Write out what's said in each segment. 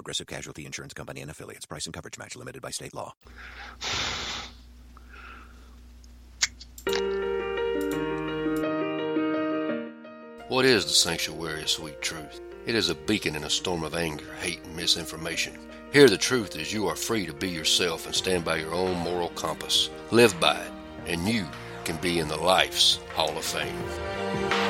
Progressive Casualty Insurance Company and affiliates. Price and coverage match limited by state law. What is the sanctuary of sweet truth? It is a beacon in a storm of anger, hate, and misinformation. Here, the truth is you are free to be yourself and stand by your own moral compass. Live by it, and you can be in the Life's Hall of Fame.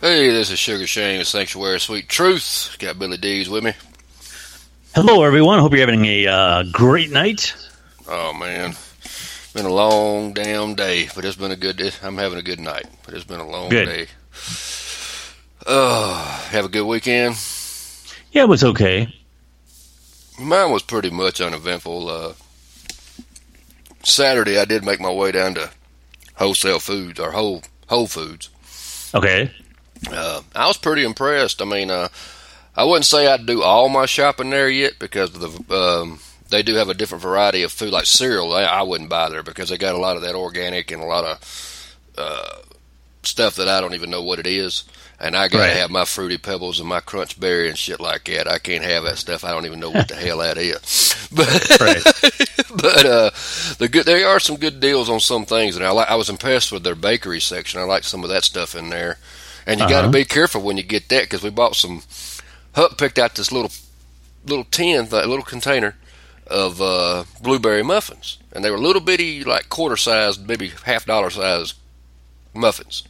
Hey, this is Sugar Shane with Sanctuary Sweet Truth. Got Billy D's with me. Hello, everyone. Hope you're having a uh, great night. Oh man, been a long damn day, but it's been a good. day. I'm having a good night, but it's been a long Good. day. Oh, have a good weekend. Yeah, it was okay. Mine was pretty much uneventful. Uh, Saturday, I did make my way down to Wholesale Foods or Whole Whole Foods. Okay. Uh, I was pretty impressed. I mean, uh, I wouldn't say I'd do all my shopping there yet because of the um, they do have a different variety of food, like cereal. I, I wouldn't buy there because they got a lot of that organic and a lot of uh, stuff that I don't even know what it is. And I gotta Right. have my fruity pebbles and my crunch berry and shit like that. I can't have that stuff. I don't even know what the hell that is. But Right. but uh, the good there are some good deals on some things, and I like. I was impressed with their bakery section. I like some of that stuff in there. And you got to Uh-huh. be careful when you get that because we bought some. Huck picked out this little little tin, th- little container of uh, blueberry muffins, and they were little bitty, like quarter sized, maybe half dollar sized muffins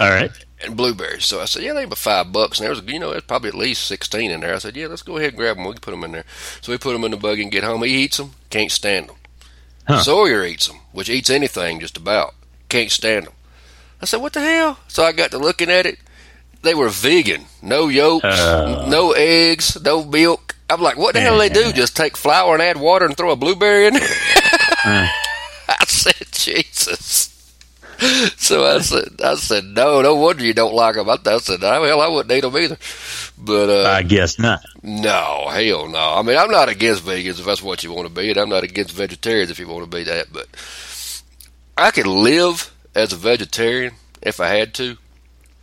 All right. and blueberries. So I said, yeah, they were five bucks, and there was, you know, there's probably at least sixteen in there. I said, yeah, let's go ahead and grab them. We can put them in there. So we put them in the buggy and get home. He eats them, can't stand them. Huh. Sawyer eats them, which eats anything just about, can't stand them. I said, what the hell? So I got to looking at it. They were vegan, no yolks, Uh. no eggs, no milk. I'm like, what the hell they do? Just take flour and add water and throw a blueberry in there? I said, Jesus. So I said, I said, no, no wonder you don't like them. I, I said, oh, well, I wouldn't eat them either. But uh, I guess not. no, hell no. I mean, I'm not against vegans if that's what you want to be, and I'm not against vegetarians if you want to be that. But I could live as a vegetarian if I had to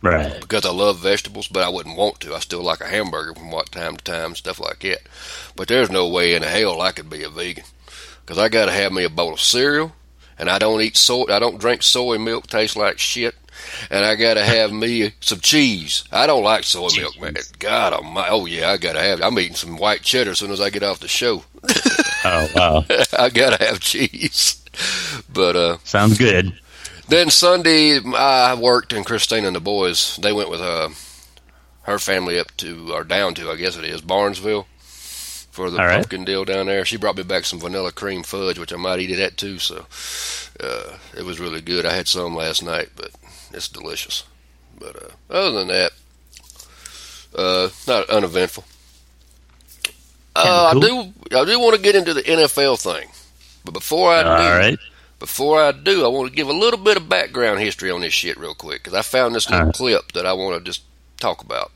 Right. because I love vegetables, but I wouldn't want to. I still like a hamburger from what time to time, stuff like that. But there's no way in hell I could be a vegan because I got to have me a bowl of cereal, and I don't eat soy. I don't drink soy milk. Tastes like shit. And I got to have me some cheese. I don't like soy milk, man. God almighty. Oh, yeah, I got to have. I'm eating some white cheddar as soon as I get off the show. Oh, wow. I got to have cheese. But, uh, Sounds good. Then Sunday, I worked, and Christina and the boys they went with uh, her family up to or down to, I guess it is Barnesville for the All right. pumpkin deal down there. She brought me back some vanilla cream fudge, which I might eat of that too. So uh, it was really good. I had some last night, but it's delicious. But uh, other than that, uh, not uneventful. Uh, I do. I do want to get into the NFL thing, but before I do, All right. Before I do, I want to give a little bit of background history on this shit real quick because I found this little Alright. clip that I want to just talk about.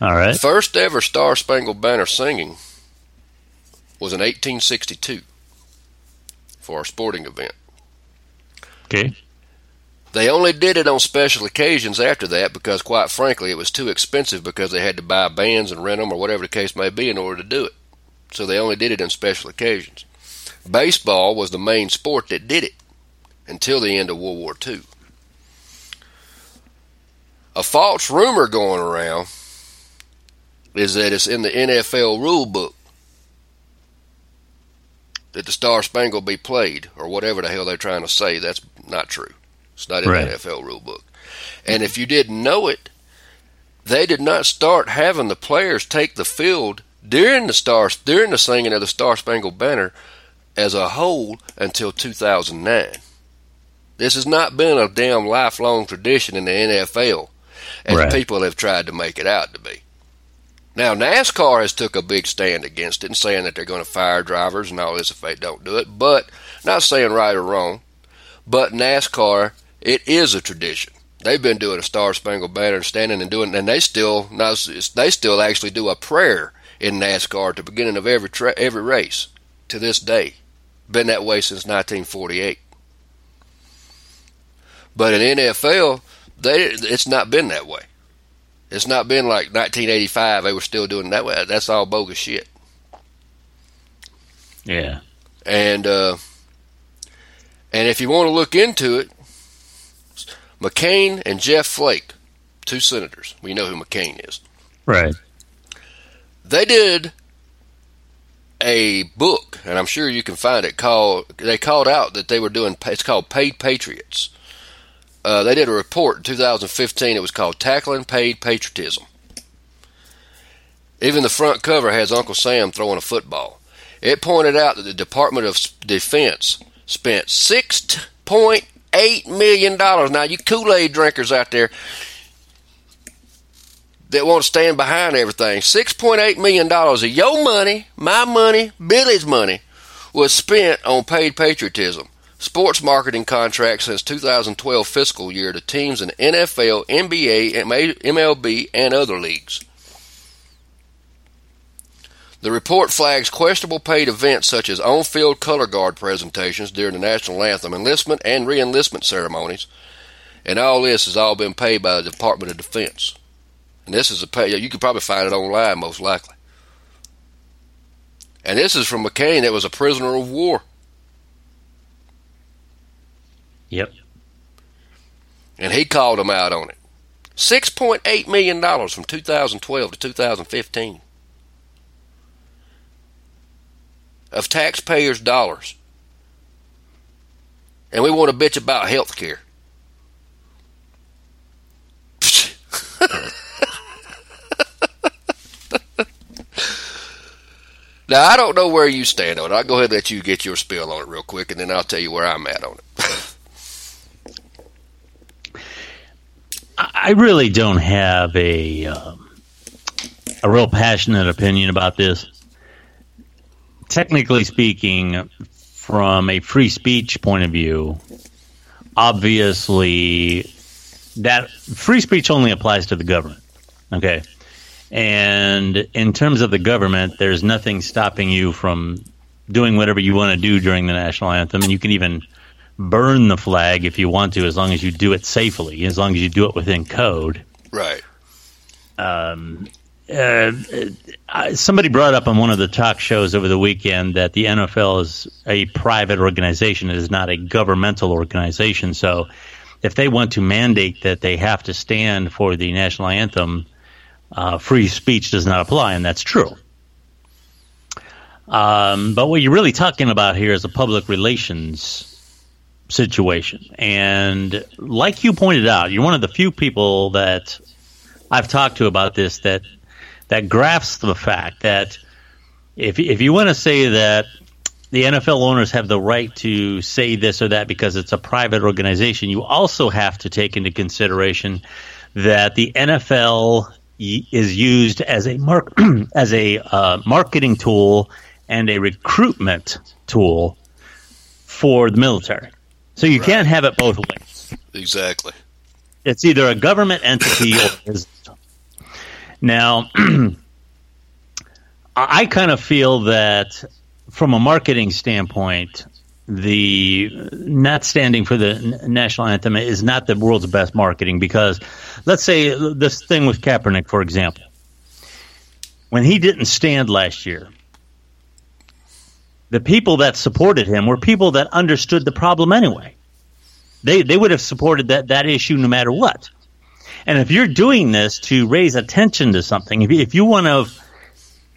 All right. First ever Star Spangled Banner singing was in 1862 for a sporting event. Okay. They only did it on special occasions after that because, quite frankly, it was too expensive because they had to buy bands and rent them or whatever the case may be in order to do it. So they only did it on special occasions. Baseball was the main sport that did it until the end of World War II. A false rumor going around is that it's in the NFL rule book that the Star Spangled be played, or whatever the hell they're trying to say. That's not true. It's not in Right. the NFL rule book. And if you didn't know it, they did not start having the players take the field during the star during the singing of the Star Spangled Banner as a whole until 2009. This has not been a damn lifelong tradition in the NFL, as Right. people have tried to make it out to be. Now NASCAR has took a big stand against it and saying that they're going to fire drivers and all this if they don't do it. But not saying right or wrong, but NASCAR it is a tradition. They've been doing a Star Spangled Banner and standing and doing, and they still now they still actually do a prayer in NASCAR at the beginning of every tra- every race to this day. Been that way since 1948. But in NFL, they it's not been that way. It's not been like 1985. They were still doing that way. That's all bogus shit. Yeah. And uh, and if you want to look into it, McCain and Jeff Flake, two senators. We know who McCain is. Right. They did a book, and I'm sure you can find it. Called they called out that they were doing. It's called Paid Patriots. Uh, they did a report in 2015. It was called Tackling Paid Patriotism. Even the front cover has Uncle Sam throwing a football. It pointed out that the Department of Defense spent six point eight million dollars. Now, you Kool Aid drinkers out there that want to stand behind everything, six point eight million dollars of your money, my money, Billy's money, was spent on paid patriotism. Sports marketing contracts since 2012 fiscal year to teams in NFL, NBA, MLB, and other leagues. The report flags questionable paid events such as on field color guard presentations during the national anthem, enlistment and re enlistment ceremonies, and all this has all been paid by the Department of Defense. And this is a pay, you could probably find it online most likely. And this is from McCain that was a prisoner of war. Yep. And he called him out on it. $6.8 million from 2012 to 2015 of taxpayers' dollars. And we want to bitch about health care. Now, I don't know where you stand on it. I'll go ahead and let you get your spill on it real quick, and then I'll tell you where I'm at on it. I really don't have a um, a real passionate opinion about this. Technically speaking, from a free speech point of view, obviously that free speech only applies to the government. Okay. And in terms of the government, there's nothing stopping you from doing whatever you want to do during the national anthem, and you can even burn the flag if you want to, as long as you do it safely, as long as you do it within code. right. Um, uh, uh, somebody brought up on one of the talk shows over the weekend that the NFL is a private organization; it is not a governmental organization. So, if they want to mandate that they have to stand for the national anthem, uh, free speech does not apply, and that's true. Um, but what you're really talking about here is a public relations situation. And like you pointed out, you're one of the few people that I've talked to about this that that grasps the fact that if if you want to say that the NFL owners have the right to say this or that because it's a private organization, you also have to take into consideration that the NFL is used as a mark as a uh, marketing tool and a recruitment tool for the military. So you can't have it both ways. Exactly. It's either a government entity or business. Now, I kind of feel that from a marketing standpoint, the not standing for the national anthem is not the world's best marketing because let's say this thing with Kaepernick, for example, when he didn't stand last year, the people that supported him were people that understood the problem anyway. They they would have supported that that issue no matter what. And if you're doing this to raise attention to something, if you, if you want to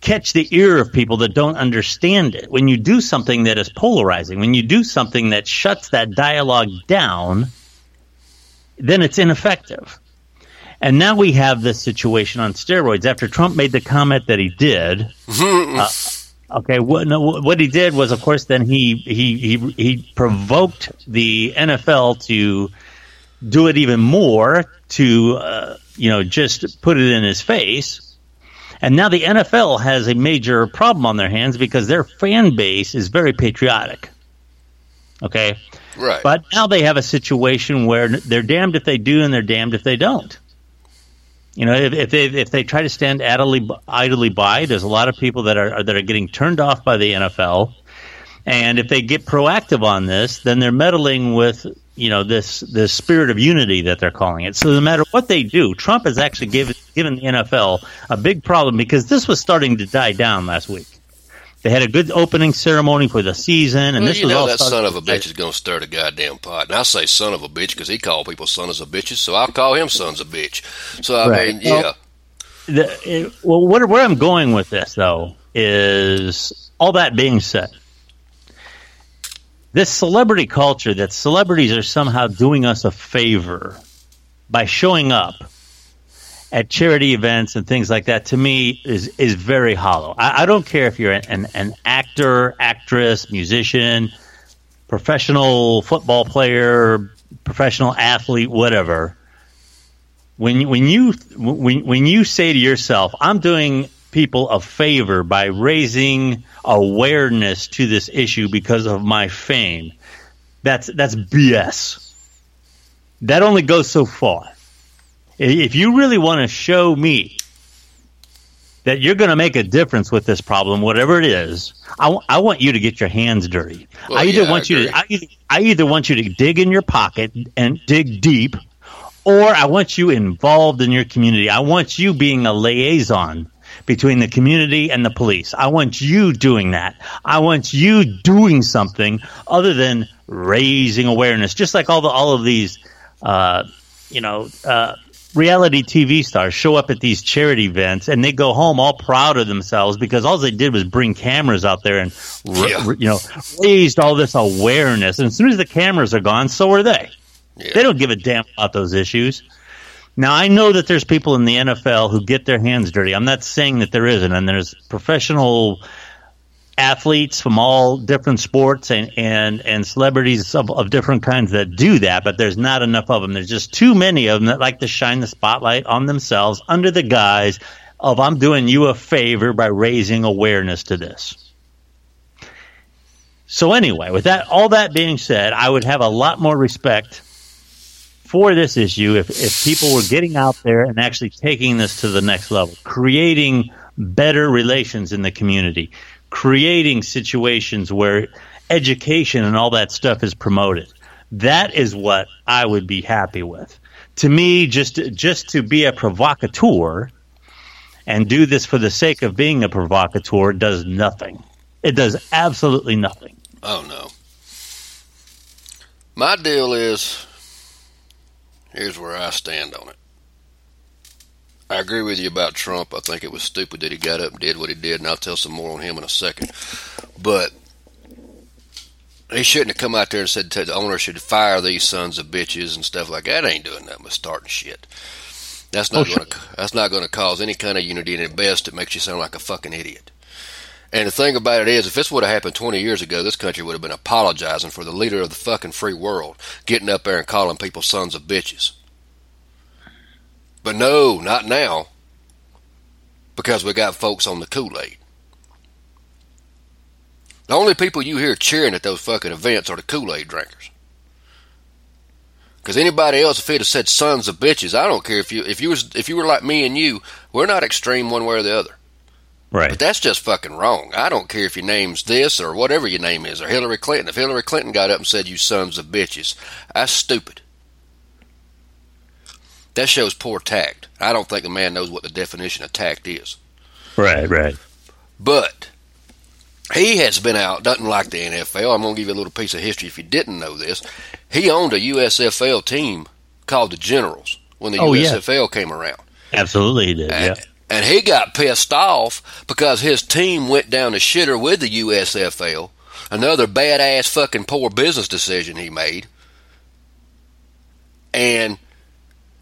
catch the ear of people that don't understand it, when you do something that is polarizing, when you do something that shuts that dialogue down, then it's ineffective. And now we have this situation on steroids. After Trump made the comment that he did, uh, okay, what, no, what he did was, of course, then he he he he provoked the NFL to do it even more to uh, you know just put it in his face. And now the NFL has a major problem on their hands because their fan base is very patriotic. Okay, Right. but now they have a situation where they're damned if they do and they're damned if they don't. You know, if, if they if they try to stand idly idly by, there's a lot of people that are that are getting turned off by the NFL, and if they get proactive on this, then they're meddling with you know this this spirit of unity that they're calling it. So no matter what they do, Trump has actually given given the NFL a big problem because this was starting to die down last week. They had a good opening ceremony for the season, and well, this you was know all that son of a bitch is going to stir the goddamn pot. And I say son of a bitch because he called people sons of bitches, so I'll call him sons of bitch. So I Right. mean, yeah, Well- the, it, well, what, where I'm going with this, though, is all that being said, this celebrity culture that celebrities are somehow doing us a favor by showing up at charity events and things like that, to me, is is very hollow. I, I don't care if you're an, an actor, actress, musician, professional football player, professional athlete, whatever when when you when when you say to yourself, "I'm doing people a favor by raising awareness to this issue because of my fame," that's that's BS. That only goes so far. If you really want to show me that you're going to make a difference with this problem, whatever it is, I, w- I want you to get your hands dirty. Well, I either yeah, I want you to I either, I either want you to dig in your pocket and dig deep, or I want you involved in your community. I want you being a liaison between the community and the police. I want you doing that. I want you doing something other than raising awareness, just like all the all of these, uh, you know. Uh, Reality TV stars show up at these charity events and they go home all proud of themselves because all they did was bring cameras out there and, r- Yeah. you know, raised all this awareness. And as soon as the cameras are gone, so are they. yeah. They don't give a damn about those issues. Now I know that there's people in the NFL who get their hands dirty. I'm not saying that there isn't, and there's professional athletes from all different sports and and and celebrities of, of different kinds that do that. But there's not enough of them. There's just too many of them that like to shine the spotlight on themselves under the guise of I'm doing you a favor by raising awareness to this. So anyway, with that all that being said, I would have a lot more respect for this issue if, if people were getting out there and actually taking this to the next level, creating better relations in the community, creating situations where education and all that stuff is promoted. That is what I would be happy with. To me, just just to be a provocateur and do this for the sake of being a provocateur does nothing. It does absolutely nothing. Oh no. My deal is here's where I stand on it. I agree with you about Trump. I think it was stupid that he got up and did what he did, and I'll tell some more on him in a second. But he shouldn't have come out there and said that the owner should fire these sons of bitches and stuff like that. Ain't doing nothing but starting shit. That's oh, not Oh, going to that's not going to cause any kind of unity, and at best, it makes you sound like a fucking idiot. And the thing about it is, if this would have happened 20 years ago, this country would have been apologizing for the leader of the fucking free world getting up there and calling people sons of bitches. But no, not now. Because we got folks on the Kool Aid. The only people you hear cheering at those fucking events are the Kool Aid drinkers. Because anybody else, if he'd have said sons of bitches, I don't care if you if you was if you were like me and you, we're not extreme one way or the other. Right. But that's just fucking wrong. I don't care if your name's this or whatever your name is, or Hillary Clinton. If Hillary Clinton got up and said, you sons of bitches, that's stupid. That shows poor tact. I don't think a man knows what the definition of tact is. Right, right. But he has been out, doesn't like the NFL. I'm going to give you a little piece of history if you didn't know this. He owned a USFL team called the Generals when the Oh, yeah. USFL came around. Absolutely, he did. Yeah. And, he got pissed off because his team went down the shitter with the USFL. Another badass fucking poor business decision he made. And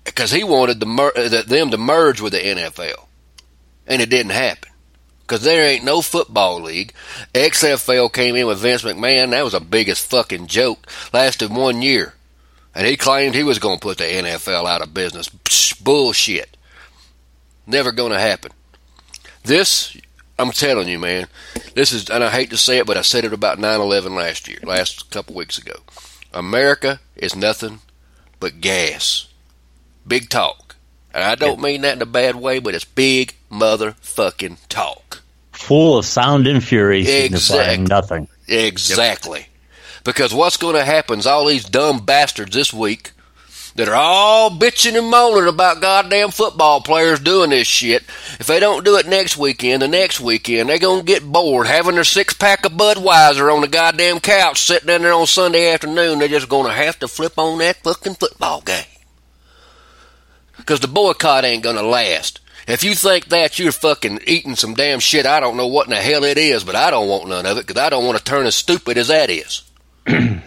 because he wanted the mer- them to merge with the NFL. And it didn't happen. Because there ain't no football league. XFL came in with Vince McMahon. That was the biggest fucking joke. Lasted one year. And he claimed he was going to put the NFL out of business. Psh, bullshit. Never going to happen. This, I'm telling you, man. This is, and I hate to say it, but I said it about 9/11 last year, last couple weeks ago. America is nothing but gas, big talk, and I don't mean that in a bad way, but it's big motherfucking talk. Full of sound and fury, signifying Exact- nothing. Exactly. Because what's going to happen is all these dumb bastards this week that are all bitching and moaning about goddamn football players doing this shit. If they don't do it next weekend, the next weekend, they're going to get bored having their six pack of Budweiser on the goddamn couch sitting down there on Sunday afternoon. They're just going to have to flip on that fucking football game. Because the boycott ain't going to last. If you think that, you're fucking eating some damn shit. I don't know what in the hell it is, but I don't want none of it because I don't want to turn as stupid as that is.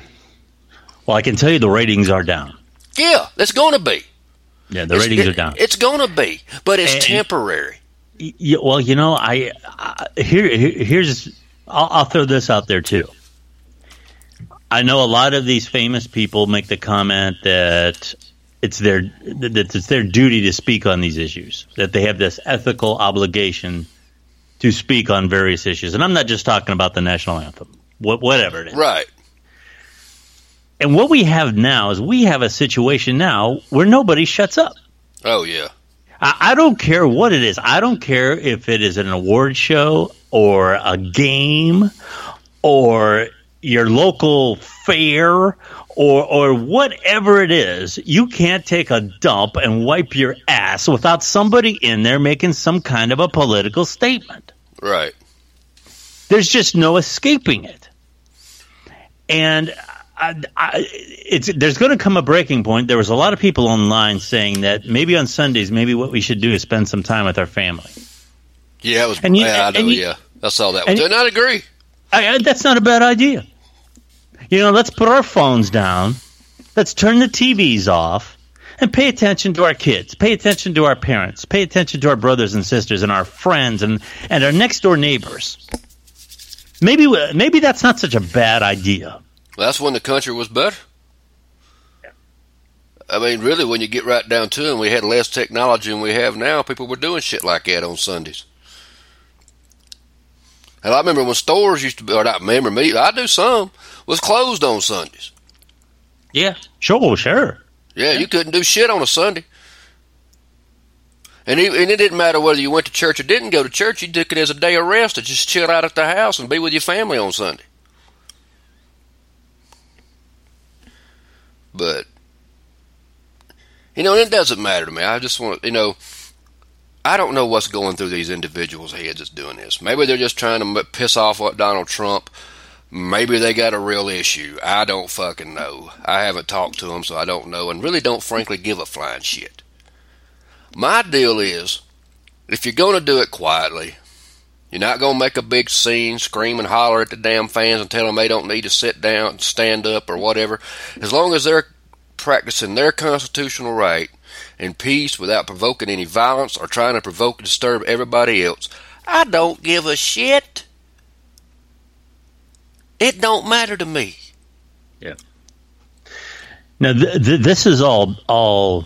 Well, I can tell you the ratings are down. Yeah, it's going to be. Yeah, the It's- ratings it- are down. It's going to be, but it's And- temporary. Y- well, you know, I, I here, here here's I'll, I'll throw this out there too. I know a lot of these famous people make the comment that it's their that it's their duty to speak on these issues, that they have this ethical obligation to speak on various issues, and I'm not just talking about the national anthem, what, whatever it is. Right. And what we have now is we have a situation now where nobody shuts up. Oh yeah. I, I don't care what it is. I don't care if it is an award show or a game or your local fair or or whatever it is. You can't take a dump and wipe your ass without somebody in there making some kind of a political statement. Right. There's just no escaping it. And I, I, it's there's going to come a breaking point. There was a lot of people online saying that maybe on Sundays, maybe what we should do is spend some time with our family. Yeah, it was. And you- yeah, I know. and you- yeah, I saw that. you- And I agree. I, I, that's not a bad idea. You know, let's put our phones down. Let's turn the TVs off and pay attention to our kids. Pay attention to our parents. Pay attention to our brothers and sisters and our friends and, and our next door neighbors. Maybe uh, maybe that's not such a bad idea. That's when the country was better. Yeah. I mean, really, when you get right down to it, we had less technology than we have now. People were doing shit like that on Sundays. And I remember when stores used to be, or not remember me, I do some, was closed on Sundays. Yeah, sure, sure. Yeah, you couldn't do shit on a Sunday. And, even, and it didn't matter whether you went to church or didn't go to church. You took it as a day of rest to just chill out at the house and be with your family on Sunday. But, you know, it doesn't matter to me. I just want you know, I don't know what's going through these individuals' heads that's doing this. Maybe they're just trying to piss off what Donald Trump. Maybe they got a real issue. I don't fucking know. I haven't talked to them, so I don't know, and really don't frankly give a flying shit. My deal is, if you're going to do it quietly, you're not going to make a big scene, scream and holler at the damn fans and tell them they don't need to sit down, stand up, or whatever. As long as they're practicing their constitutional right in peace without provoking any violence or trying to provoke and disturb everybody else, I don't give a shit. It don't matter to me. Yeah. Now th- th- this is all all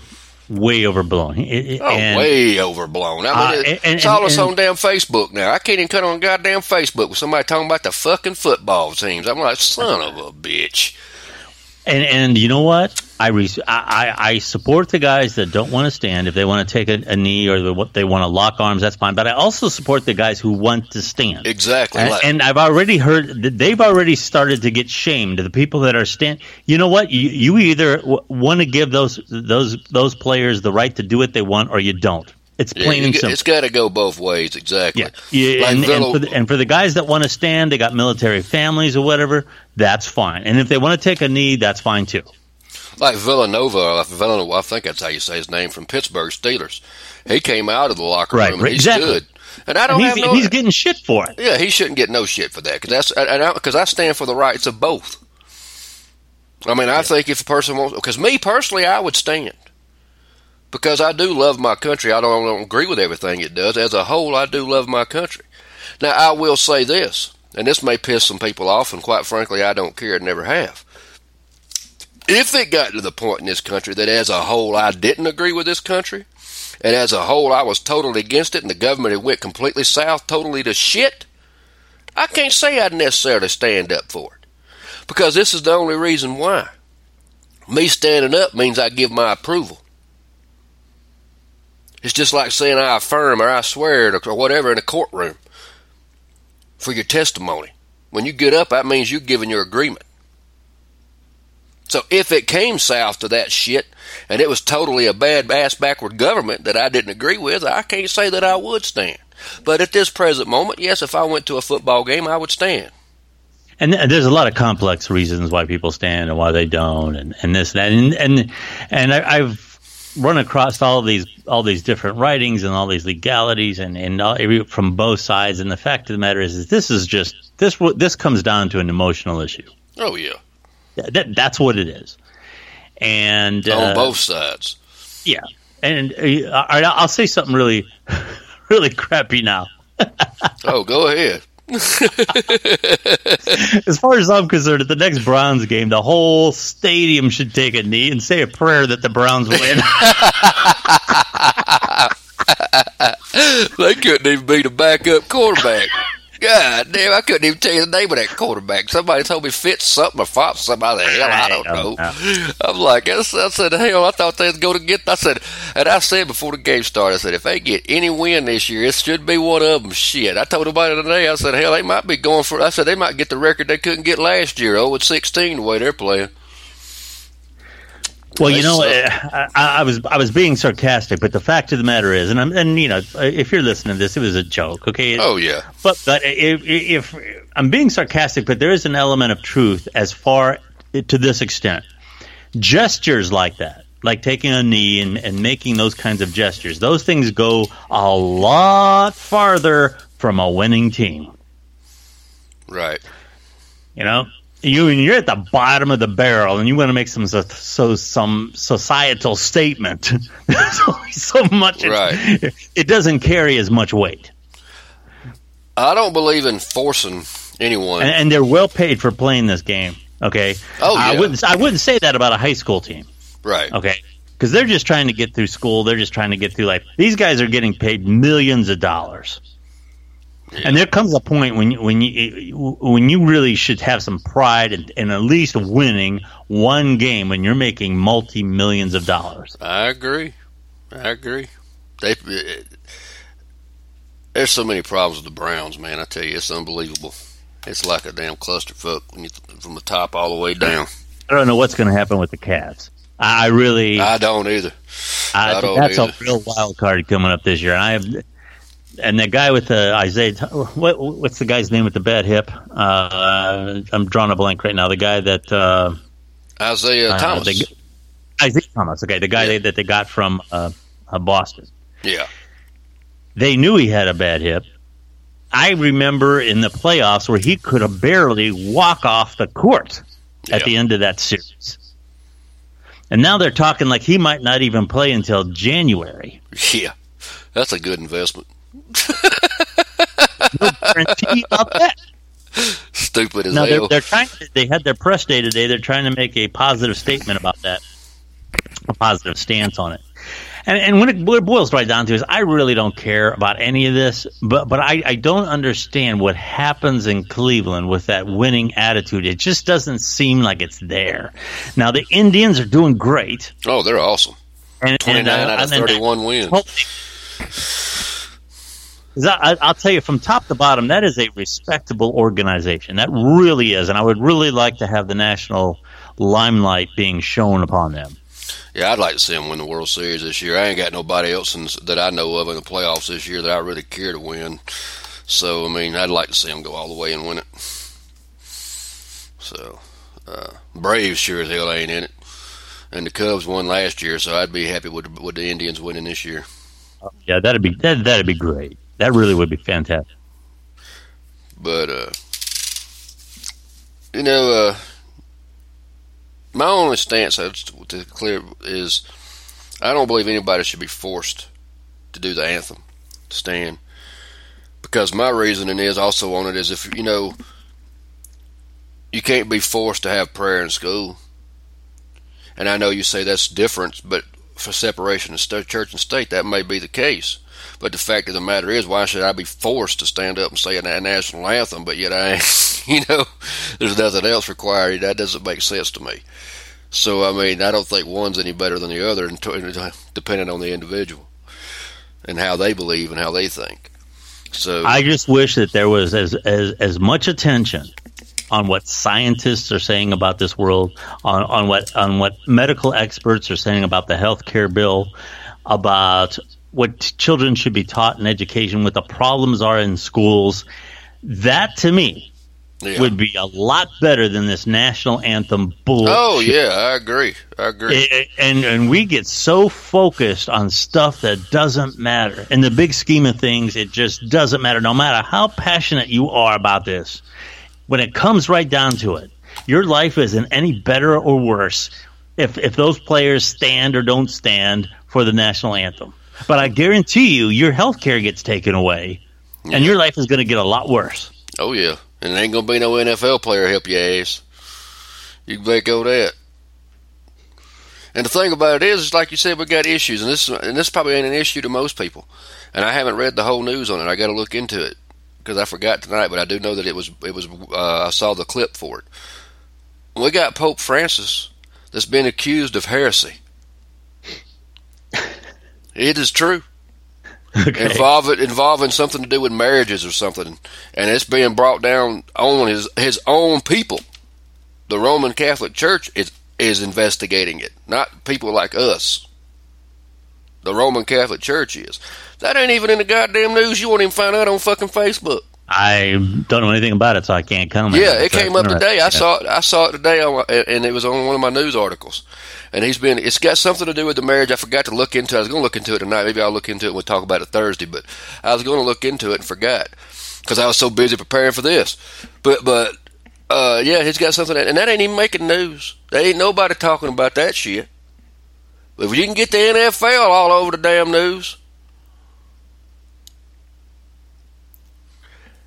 way overblown. It- it- Oh, and- way overblown. I mean, Uh, it- and- it's all and- us and- on damn Facebook now. I can't even cut on goddamn Facebook with somebody talking about the fucking football teams. I'm like, son of a bitch. And and you know what? I, re- I I support the guys that don't want to stand. If they want to take a, a knee or they, they want to lock arms, that's fine. But I also support the guys who want to stand. Exactly. And, like- and I've already heard that they've already started to get shamed. The people that are stand, you know what? You, you either w- want to give those those those players the right to do what they want, or you don't. It's plain you and simple. it's got to go both ways. Exactly. Yeah, yeah Like and, and, for the, and for the guys that want to stand, they got military families or whatever. That's fine. And if they want to take a knee, that's fine too. Like Villanova, Villanova, I think that's how you say his name from Pittsburgh Steelers. He came out of the locker Right, room and right, he exactly. stood. And I don't And have he's, no. he's getting shit for it. yeah, he shouldn't get no shit for that because that's and I, I stand for the rights of both. I mean, I think if a person wants, because me personally, I would stand because I do love my country. I don't, I don't agree with everything it does. As a whole, I do love my country. Now, I will say this, and this may piss some people off, and quite frankly, I don't care and never have. If it got to the point in this country that as a whole I didn't agree with this country, and as a whole I was totally against it, and the government had went completely south, totally to shit, I can't say I'd necessarily stand up for it. Because this is the only reason why. Me standing up means I give my approval. It's just like saying I affirm or I swear or whatever in a courtroom for your testimony. When you get up, that means you're giving your agreement. So if it came south to that shit and it was totally a bad ass backward government that I didn't agree with, I can't say that I would stand. But at this present moment, yes, if I went to a football game, I would stand. And there's a lot of complex reasons why people stand and why they don't, and, and this and that. And and, and I, I've run across all of these all these different writings and all these legalities and and all, from both sides. And the fact of the matter is, is this is just this this comes down to an emotional issue. Oh yeah, That, that's what it is. And on uh, both sides. yeah. And uh, all right, I'll say something really really crappy now. Oh, go ahead. As far as I'm concerned, at the next Browns game, the whole stadium should take a knee and say a prayer that the Browns win. They couldn't even beat a backup quarterback. God damn, I couldn't even tell you the name of that quarterback. Somebody told me Fitz something or Fox somebody. The hell, I don't know. Uh, uh. I'm like, I said, hell, I thought they'd go to get. I said, and I said before the game started, I said, if they get any win this year, it should be one of them. Shit, I told everybody today. I said, hell, they might be going for. I said they might get the record they couldn't get last year. Oh, with 16 the way they're playing. Well, you know, uh, I, I was I was being sarcastic, but the fact of the matter is, and I'm, and you know, if you're listening to this, it was a joke, okay? Oh yeah, But but if, if I'm being sarcastic, but there is an element of truth as far to this extent. Gestures like that, like taking a knee and, and making those kinds of gestures, those things go a lot farther from a winning team. right. You know, you you're at the bottom of the barrel, and you want to make some so, so some societal statement. Only so much. it- Right. It, doesn't carry as much weight, I don't believe in forcing anyone. and, and they're well paid for playing this game. Okay. Oh, I yeah. wouldn't. I wouldn't say that about a high school team. right. Okay. Because they're just trying to get through school. They're just trying to get through life. These guys are getting paid millions of dollars. And there comes a point when you, when you when you really should have some pride in, in at least winning one game when you're making multi millions of dollars. I agree. I agree. They, there's so many problems with the Browns, man. I tell you, it's unbelievable. It's like a damn clusterfuck when you from the top all the way down. I don't know what's going to happen with the Cavs. I really, I don't either. I I don't that's either. a real wild card coming up this year. I have, and the guy with the Isaiah, what what's the guy's name with the bad hip? Uh, I'm drawing a blank right now. The guy that. Uh, Isaiah Uh, Thomas. they- Isaiah Thomas, okay, the guy Yeah. they, that they got from uh, uh, Boston. yeah. They knew he had a bad hip. I remember in the playoffs where he could have barely walk off the court at Yeah. the end of that series. And now they're talking like he might not even play until January. Yeah. That's a good investment. No guarantee about that. Stupid as Now they're, they're trying. They had their press day today. They're trying to make a positive statement about that, a positive stance on it. And, and when, it, it boils right down to is, I really don't care about any of this, but but I, I don't understand what happens in Cleveland with that winning attitude. It just doesn't seem like it's there. Now the Indians are doing great. Oh, they're awesome. And, Twenty nine and, uh, out of and- thirty one wins. I, I'll tell you from top to bottom, that is a respectable organization. That really is, and I would really like to have the national limelight being shown upon them. Yeah, I'd like to see them win the World Series this year. I ain't got nobody else in, that I know of in the playoffs this year that I really care to win. So, I mean, I'd like to see them go all the way and win it. So, uh, Braves sure as hell ain't in it. And the Cubs won last year, so I'd be happy with with the Indians winning this year. Yeah, that'd be that, that'd be great. That really would be fantastic. But uh, you know, uh, my only stance to clear is I don't believe anybody should be forced to do the anthem, stand, because my reasoning is also on it is if you know you can't be forced to have prayer in school, and I know you say that's different, but for separation of church and state, that may be the case. But the fact of the matter is, why should I be forced to stand up and say a national anthem, but yet I, you know, there's nothing else required? That doesn't make sense to me. So, I mean, I don't think one's any better than the other, in depending on the individual and how they believe and how they think. So, I just wish that there was as as as much attention on what scientists are saying about this world, on, on what on what medical experts are saying about the health care bill, about what children should be taught in education, what the problems are in schools. That to me yeah. would be a lot better than this national anthem bullshit. oh yeah, I agree. I agree. I- and and we get so focused on stuff that doesn't matter. In the big scheme of things, it just doesn't matter. No matter how passionate you are about this, when it comes right down to it, your life isn't any better or worse if if those players stand or don't stand for the national anthem. But I guarantee you, your health care gets taken away, and your life is going to get a lot worse. Oh yeah, and there ain't gonna be no NFL player help your ass. You can bet go that. And the thing about it is, it's like you said, we got issues, and this and this probably ain't an issue to most people. And I haven't read the whole news on it. I got to look into it because I forgot tonight, but I do know that it was it was. Uh, I saw the clip for it. We got Pope Francis that's been accused of heresy. It is true involving involving something to do with marriages or something, and it's being brought down on his his own people. The Roman Catholic Church is is investigating it, not people like us. The Roman Catholic Church is. That ain't even in the goddamn news. You won't even find out on fucking Facebook. I don't know anything about it, so I can't comment. Yeah, it But came up today. I saw it. I saw it today, on, and it was on one of my news articles. And he's been. It's got something to do with the marriage. I forgot to look into. it. I was going to look into it tonight. Maybe I'll look into it. and We'll talk about it Thursday. But I was going to look into it and forgot because I was so busy preparing for this. But but uh, yeah, he's got something, and that ain't even making news. There ain't nobody talking about that shit. But if you can get the NFL all over the damn news,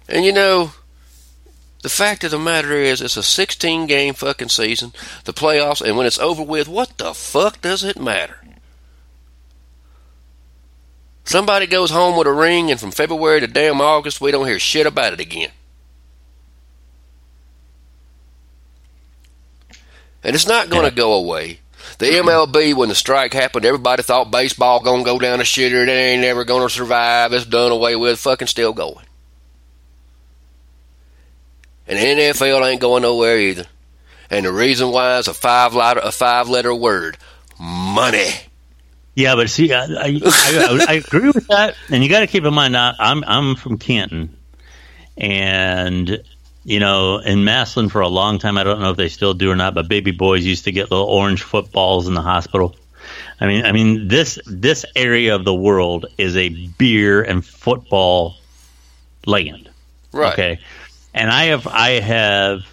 and you know. The fact of the matter is, it's a 16 game fucking season, the playoffs, and when it's over with, what the fuck does it matter? Somebody goes home with a ring, and from February to damn August, we don't hear shit about it again. And it's not going to go away. The MLB, when the strike happened, everybody thought baseball going to go down a shitter. It ain't never going to survive. It's done away with. Fucking still going. And the NFL ain't going nowhere either. And the reason why is a five letter a five letter word. Money. Yeah, but see, I, I, I, I agree with that, and you got to keep in mind, I, I'm I'm from Canton, and you know, in Massillon for a long time, I don't know if they still do or not, but baby boys used to get little orange footballs in the hospital. I mean, I mean this this area of the world is a beer and football land. Right. Okay, and I have I have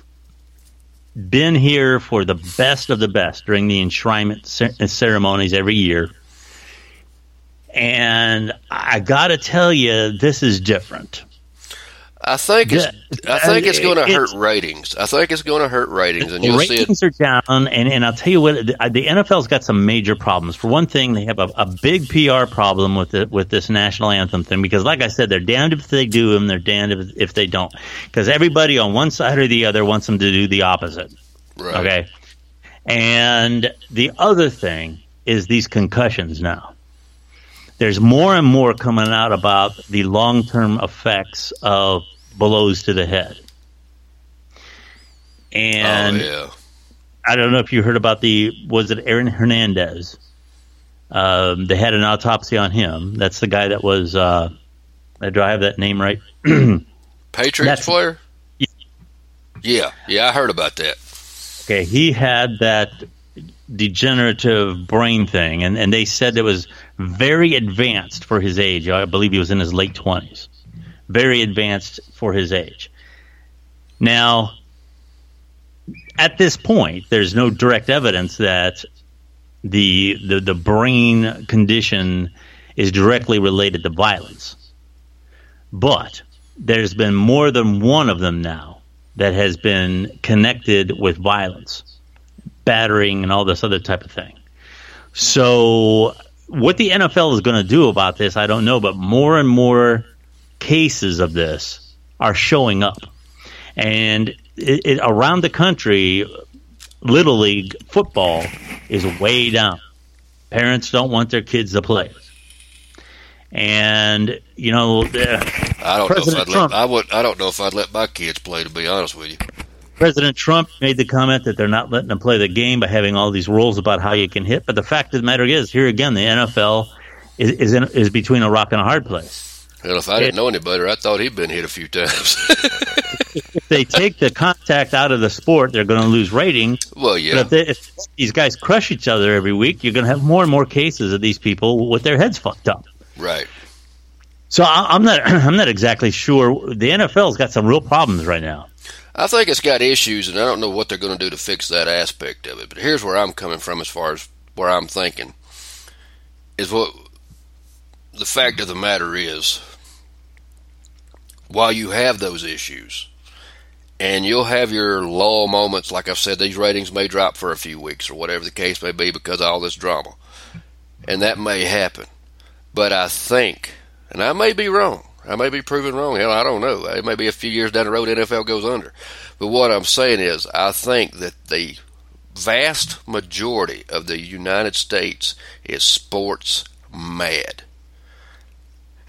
been here for the best of the best during the enshrinement cer- uh, ceremonies every year. And I got to tell you, this is different. I think it's I think it's uh, going to hurt ratings. I think it's going to hurt ratings, and you'll see it. ratings are down, and, and I'll tell you what, the, the NFL's got some major problems. For one thing, they have a, a big PR problem with it with this national anthem thing because, like I said, they're damned if they do them, they're damned if, if they don't. Because everybody on one side or the other wants them to do the opposite. Right. Okay. And the other thing is these concussions now. There's more and more coming out about the long term effects of blows to the head. And oh yeah. I don't know if you heard about the was it Aaron Hernandez? Um, they had an autopsy on him. That's the guy that was. Uh, do I have that name right? Patriots player. Yeah, yeah, I heard about that. Okay, he had that degenerative brain thing, and, and they said it was very advanced for his age. I believe he was in his late twenties. Very advanced for his age. Now, at this point, there's no direct evidence that the the, the brain condition is directly related to violence. But there's been more than one of them now that has been connected with violence, battering, and all this other type of thing. So, what the NFL is going to do about this, I don't know, but more and more cases of this are showing up. And it, it, around the country, Little League football is way down. Parents don't want their kids to play. And, you know, uh, I don't President know if I'd Trump. let I would I don't know if I'd let my kids play. To be honest with you, President Trump made the comment that they're not letting them play the game by having all these rules about how you can hit. But the fact of the matter is, here again, the NFL is is, in, is between a rock and a hard place. Hell, if I didn't know any better, I thought he'd been hit a few times. If they take the contact out of the sport, they're going to lose ratings. well, But yeah, if, they, if these guys crush each other every week, you're going to have more and more cases of these people with their heads fucked up. right. So I, I'm not I'm not exactly sure. The NFL's got some real problems right now. I think it's got issues, and I don't know what they're going to do to fix that aspect of it. But here's where I'm coming from, as far as where I'm thinking, is what the fact of the matter is. While you have those issues, and you'll have your lull moments, like I've said, these ratings may drop for a few weeks or whatever the case may be because of all this drama, and that may happen. But I think, and I may be wrong, I may be proven wrong. Hell, I don't know. It may be a few years down the road, NFL goes under. But what I'm saying is, I think that the vast majority of the United States is sports mad.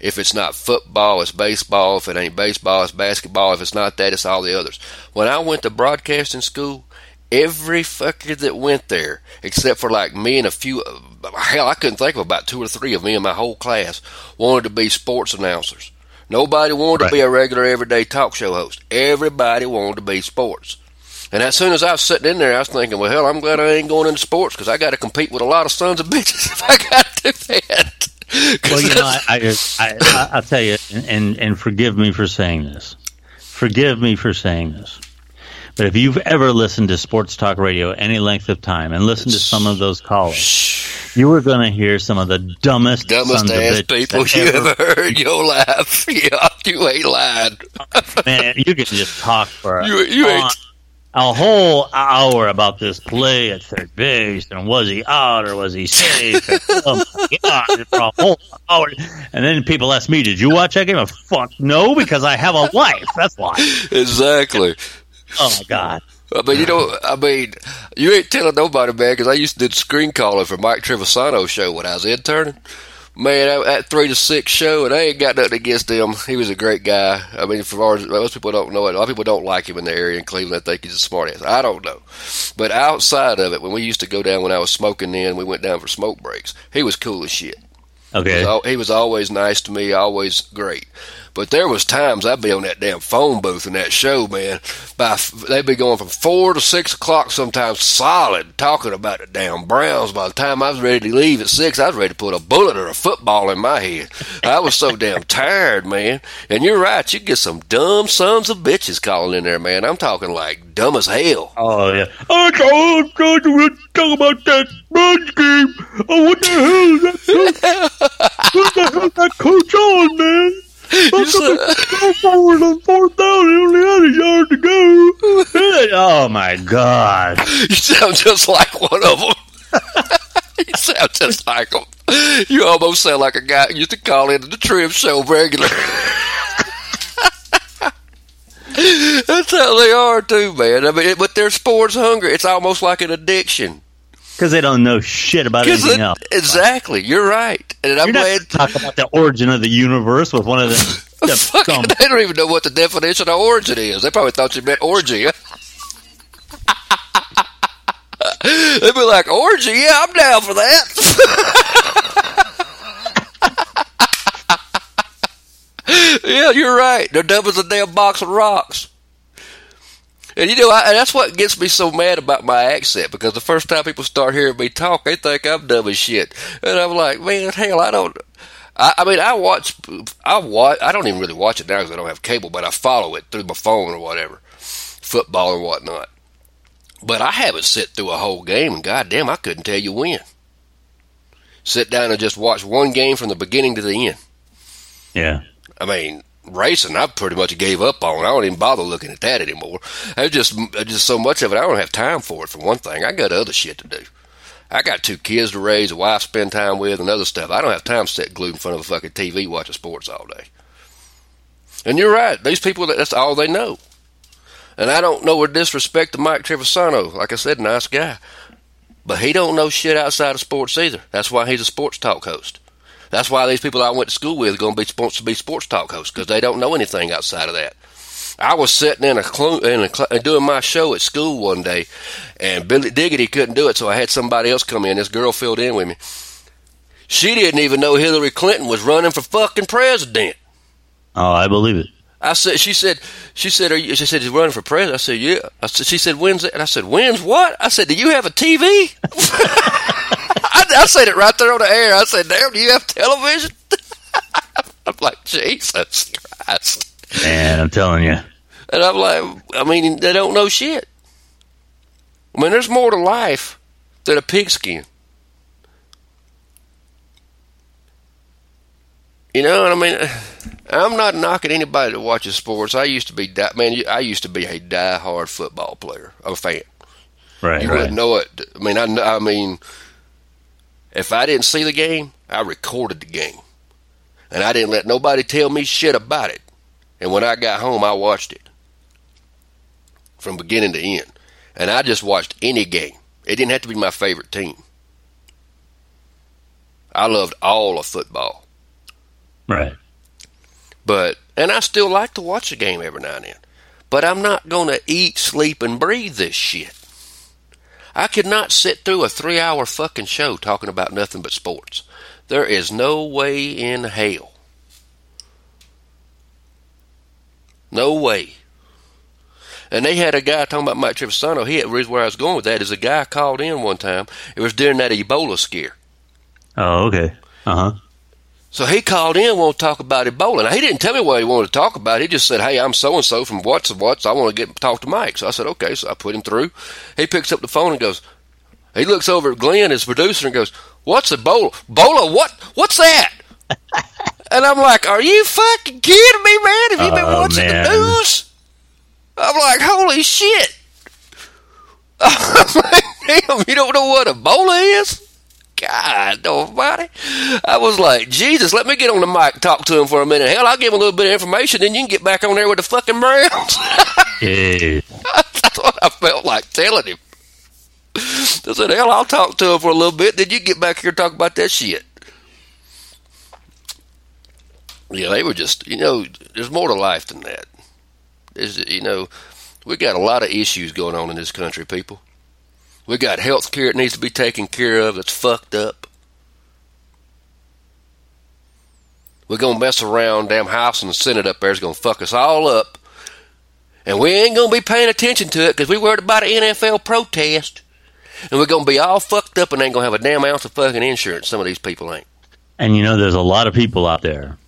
If it's not football, it's baseball. If it ain't baseball, it's basketball. If it's not that, it's all the others. When I went to broadcasting school, every fucker that went there, except for like me and a few, hell, I couldn't think of about two or three of me in my whole class, wanted to be sports announcers. Nobody wanted to be a regular everyday talk show host. Everybody wanted to be sports. And as soon as I was sitting in there, I was thinking, well, hell, I'm glad I ain't going into sports because I got to compete with a lot of sons of bitches if I got to do that. Well, you know, I, I, I, I'll tell you, and and forgive me for saying this. Forgive me for saying this. But if you've ever listened to sports talk radio any length of time and listened to some of those callers, you were going to hear some of the dumbest, dumbest ass people you ever- ever heard your life. Yeah, you ain't lying. Man, you can just talk for You- you ain't- a, whole hour about this play at third base and was he out or was he safe? And, oh my God, for a whole hour. And then people ask me, "Did you watch that game?" I fuck no, because I have a life. That's why. Exactly. Oh my God. I mean, you know, I mean, you ain't telling nobody, man, because I used to do screen calling for Mike Trivisonno's show when I was interning. Man, that- three to six show, and I ain't got nothing against him. He was a great guy. I mean, for as most people don't know it, a lot of people don't like him in the area in Cleveland. They think he's a smart ass. I don't know, but outside of it, when we used to go down when I was smoking, then we went down for smoke breaks. He was cool as shit. He Okay. was, al- he was always nice to me, always great. But there was times I'd be on that damn phone booth in that show, man. By they'd be going from four to six o'clock sometimes, solid, talking about the damn Browns. By the time I was ready to leave at six, I was ready to put a bullet or a football in my head. I was so damn tired, man. And you're right, you get some dumb sons of bitches calling in there, man. I'm talking like dumb as hell. Oh yeah. Oh, I'm trying to talk about that Browns game. Oh, what the hell is that? coach- What the hell is that coach on, man? You said- Go forward on fourth down. He only had a yard to go. Oh my god! You sound just like one of them. you sound just like them. You almost sound like a guy who used to call into the Triv Show regular. That's how they are too, man. I mean, but they're sports hungry. It's almost like an addiction. Because they don't know shit about anything it- else. exactly, you're right. And I'm You're not glad. to talk about the origin of the universe with one of them. the they don't even know what the definition of origin is. They probably thought you meant orgy. They'd be like, orgy? Yeah, I'm down for that. yeah, you're right. They're dumb as a damn box of rocks. And you know, I, and that's what gets me so mad about my accent because the first time people start hearing me talk, they think I'm dumb as shit. And I'm like, man, hell, I don't. I, I mean, I watch, I watch, I don't even really watch it now because I don't have cable, but I follow it through my phone or whatever, football and whatnot. But I haven't sit through a whole game, and goddamn, I couldn't tell you when. Sit down and just watch one game from the beginning to the end. Yeah. I mean, racing, I pretty much gave up on. I don't even bother looking at that anymore. There's just just so much of it. I don't have time for it. For one thing, I got other shit to do. I got two kids to raise, a wife to spend time with, and other stuff. I don't have time to sit glued in front of a fucking TV watching sports all day. And you're right. These people, that's all they know. And I don't know with disrespect to Mike Trivisonno. Like I said, nice guy. But he don't know shit outside of sports either. That's why he's a sports talk host. That's why these people I went to school with are going to be supposed to be sports talk hosts because they don't know anything outside of that. I was sitting in a, clu- in a cl- doing my show at school one day, and Billy Diggity couldn't do it, so I had somebody else come in. This girl filled in with me. She didn't even know Hillary Clinton was running for fucking president. Oh, I believe it. I said, she said, she said, are you, she said, he's running for president. I said, yeah. I said, she said, when's it? And I said, when's what? I said, do you have a TV? I, said it right there on the air. I said, damn, do you have television? I'm like, Jesus Christ. Man, I'm telling you. And I'm like, I mean, they don't know shit. I mean, there's more to life than a pigskin. You know what I mean? I'm not knocking anybody that watches sports. I used to be, di- man, I used to be a die-hard football player, a fan. Right, You right. wouldn't know it. I mean, I, I mean, if I didn't see the game, I recorded the game, and I didn't let nobody tell me shit about it. And when I got home, I watched it from beginning to end, and I just watched any game. It didn't have to be my favorite team. I loved all of football, Right. but and I still like to watch a game every now and then. But I'm not going to eat, sleep, and breathe this shit. I could not sit through a three hour fucking show talking about nothing but sports. There is no way in hell. No way. And they had a guy talking about Mike Trivisonno. He the reason where I was going with that is a guy called in one time. It was during that Ebola scare. Oh, okay. Uh huh. So he called in, want to talk about Ebola. Now he didn't tell me what he wanted to talk about. He just said, "Hey, I'm so and so from what's and what's. I want to get talk to Mike." So I said, "Okay." So I put him through. He picks up the phone and goes. He looks over at Glenn, his producer, and goes, "What's Ebola? Ebola? What? What's that?" and I'm like, "Are you fucking kidding me, man? Have you been Oh, watching man. the news?" I'm like, "Holy shit!" I'm like, Damn, you don't know what Ebola is? God almighty. I was like, Jesus, let me get on the mic talk to him for a minute. Hell, I'll give him a little bit of information, then you can get back on there with the fucking Browns. Yeah. That's what I felt like telling him. I said, hell, I'll talk to him for a little bit, then you get back here and talk about that shit. Yeah, they were just, you know, there's more to life than that. There's, you know, we got a lot of issues going on in this country, people. We got health care that needs to be taken care of that's fucked up. We're going to mess around. Damn House and Senate up there is going to fuck us all up. And we ain't going to be paying attention to it because we worried about an NFL protest. And we're going to be all fucked up and ain't going to have a damn ounce of fucking insurance. Some of these people ain't. And you know, there's a lot of people out there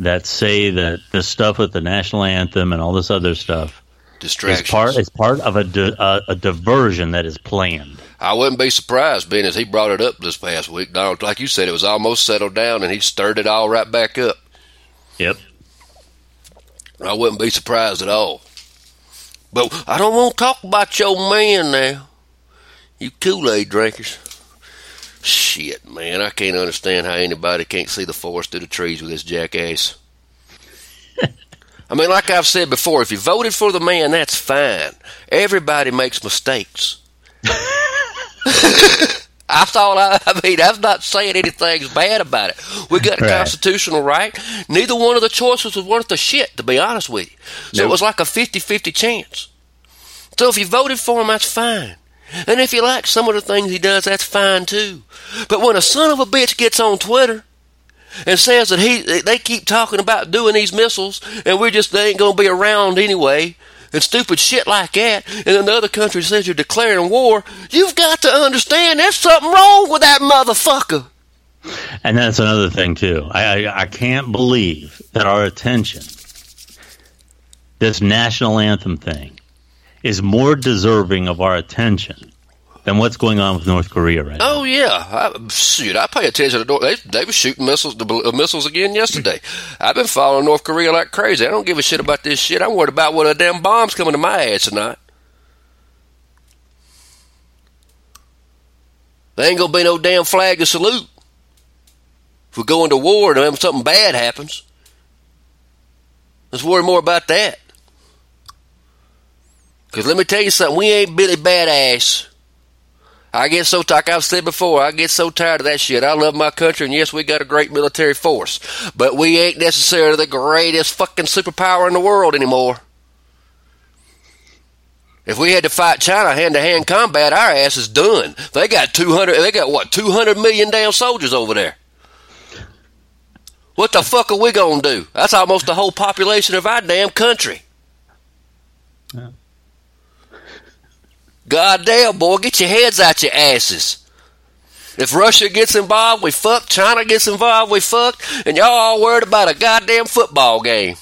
that say that the stuff with the national anthem and all this other stuff is Distractions. part is part of a, di- a, a diversion that is planned. I wouldn't be surprised, being as he brought it up this past week. Donald, like you said, it was almost settled down and he stirred it all right back up. Yep. I wouldn't be surprised at all. But I don't want to talk about your man now. You Kool-Aid drinkers. Shit, man, I can't understand how anybody can't see the forest through the trees with this jackass. I mean, like I've said before, if you voted for the man, that's fine. Everybody makes mistakes. I thought, I, I mean, I'm not saying anything's bad about it. We got a Right. constitutional right. Neither one of the choices was worth a shit, to be honest with you. So it was like a 50 50 chance. So if you voted for him, that's fine. And if you like some of the things he does, that's fine too. But when a son of a bitch gets on Twitter and says that he they keep talking about doing these missiles and we're just they ain't gonna be around anyway and stupid shit like that and then the other country says you're declaring war, you've got to understand there's something wrong with that motherfucker. And that's another thing too. I, I I can't believe that our attention, this national anthem thing, is more deserving of our attention than what's going on with North Korea right now. Oh yeah, I, shoot! I pay attention to North. They they were shooting missiles, the uh, missiles again yesterday. I've been following North Korea like crazy. I don't give a shit about this shit. I'm worried about what a damn bomb's coming to my ass tonight. There ain't gonna be no damn flag to salute. If we go into war and then something bad happens, let's worry more about that. Because let me tell you something, we ain't Billy Badass. I get so like I've said before, I get so tired of that shit. I love my country, and yes, we got a great military force, but we ain't necessarily the greatest fucking superpower in the world anymore. If we had to fight China hand to hand combat, our ass is done. They got two hundred. They got what two hundred million damn soldiers over there. What the fuck are we gonna do? That's almost the whole population of our damn country. God damn, boy, get your heads out your asses. If Russia gets involved, we fuck. China gets involved, we fuck. And y'all all worried about a goddamn football game.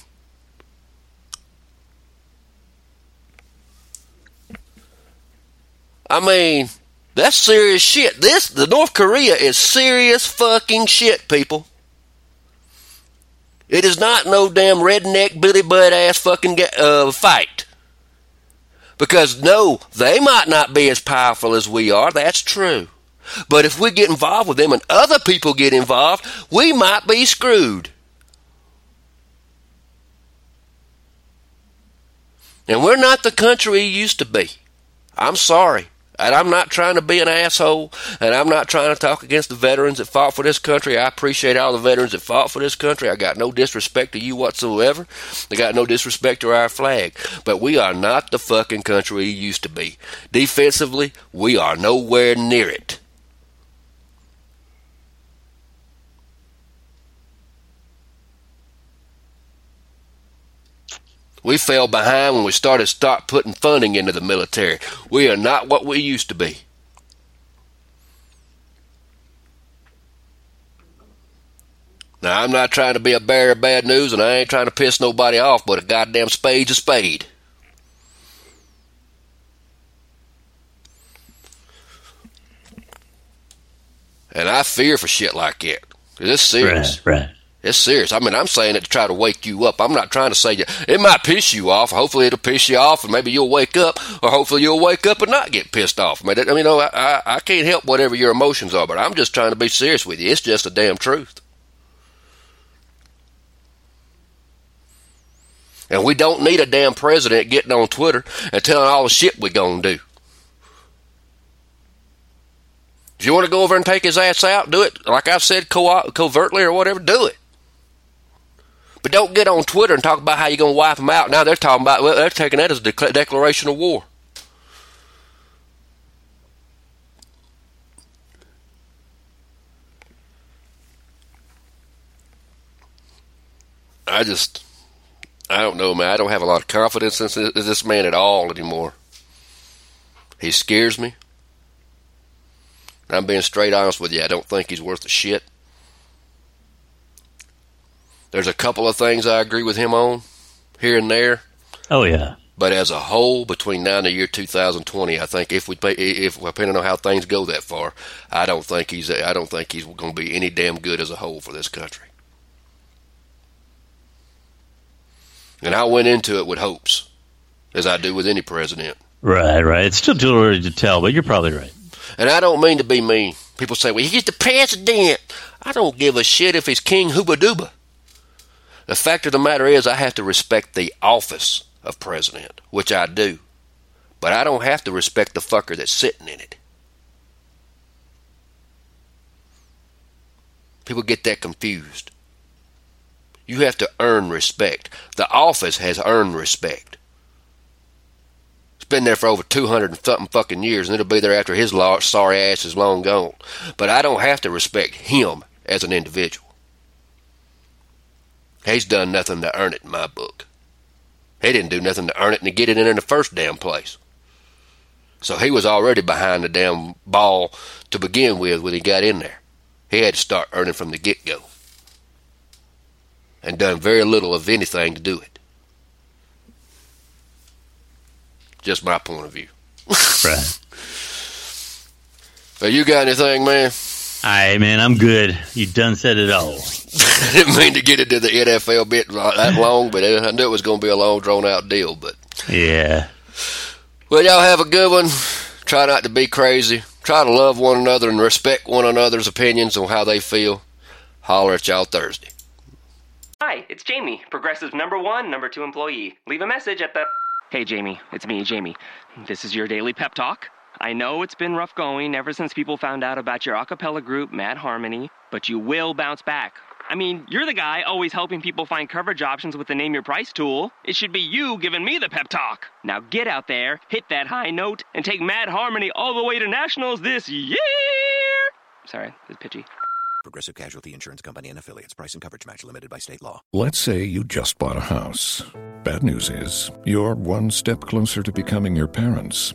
I mean, that's serious shit. This, the North Korea is serious fucking shit, people. It is not no damn redneck, billy butt ass fucking uh, fight. Because no, they might not be as powerful as we are. That's true. But if we get involved with them and other people get involved, we might be screwed. And we're not the country we used to be. I'm sorry. And I'm not trying to be an asshole, and I'm not trying to talk against the veterans that fought for this country. I appreciate all the veterans that fought for this country. I got no disrespect to you whatsoever. I got no disrespect to our flag. But we are not the fucking country we used to be. Defensively, we are nowhere near it. We fell behind when we started start putting funding into the military. We are not what we used to be. Now I'm not trying to be a bearer of bad news and I ain't trying to piss nobody off, but a goddamn spade's a spade. And I fear for shit like that. It's serious. Right, right. It's serious. I mean, I'm saying it to try to wake you up. I'm not trying to say you. It might piss you off. Hopefully, it'll piss you off, and maybe you'll wake up, or hopefully you'll wake up and not get pissed off. I mean, I mean, no, I, I, I can't help whatever your emotions are, but I'm just trying to be serious with you. It's just the damn truth. And we don't need a damn president getting on Twitter and telling all the shit we're gonna do. If you want to go over and take his ass out, do it. Like I've said, co- covertly or whatever, do it. But don't get on Twitter and talk about how you're going to wipe them out. Now they're talking about, well, they're taking that as a decla- declaration of war. I just, I don't know, man. I don't have a lot of confidence in this, in this man at all anymore. He scares me. I'm being straight honest with you. I don't think he's worth a shit. There's a couple of things I agree with him on here and there, Oh yeah. but as a whole, between now and the year 2020, I think if we pay, if depending on how things go that far, I don't think he's I don't think he's going to be any damn good as a whole for this country. And I went into it with hopes, as I do with any president. Right, right. It's still too early to tell, but you're probably right. And I don't mean to be mean. People say, well, he's the president. I don't give a shit if he's King Hooba Dooba. The fact of the matter is, I have to respect the office of president, which I do. But I don't have to respect the fucker that's sitting in it. People get that confused. You have to earn respect. The office has earned respect. It's been there for over 200 and something fucking years, and it'll be there after his sorry ass is long gone. But I don't have to respect him as an individual. He's done nothing to earn it in my book. He didn't do nothing to earn it and to get it in in the first damn place. So he was already behind the damn ball to begin with when he got in there. He had to start earning from the get go. And done very little of anything to do it. Just my point of view. right. So you got anything, man? All right, man, I'm good. You done said it all. I didn't mean to get into the NFL bit that long, but I knew it was going to be a long, drawn out deal. But yeah. Well, y'all have a good one. Try not to be crazy. Try to love one another and respect one another's opinions on how they feel. Holler at y'all Thursday. Hi, it's Jamie, Progressive number one, number two employee. Leave a message at the. Hey, Jamie, it's me, Jamie. This is your daily pep talk. I know it's been rough going ever since people found out about your a cappella group, Mad Harmony, but you will bounce back. I mean, you're the guy always helping people find coverage options with the Name Your Price tool. It should be you giving me the pep talk. Now get out there, hit that high note, and take Mad Harmony all the way to nationals this year! Sorry, it's pitchy. Progressive Casualty Insurance Company and affiliates. Price and coverage match limited by state law. Let's say you just bought a house. Bad news is, you're one step closer to becoming your parents.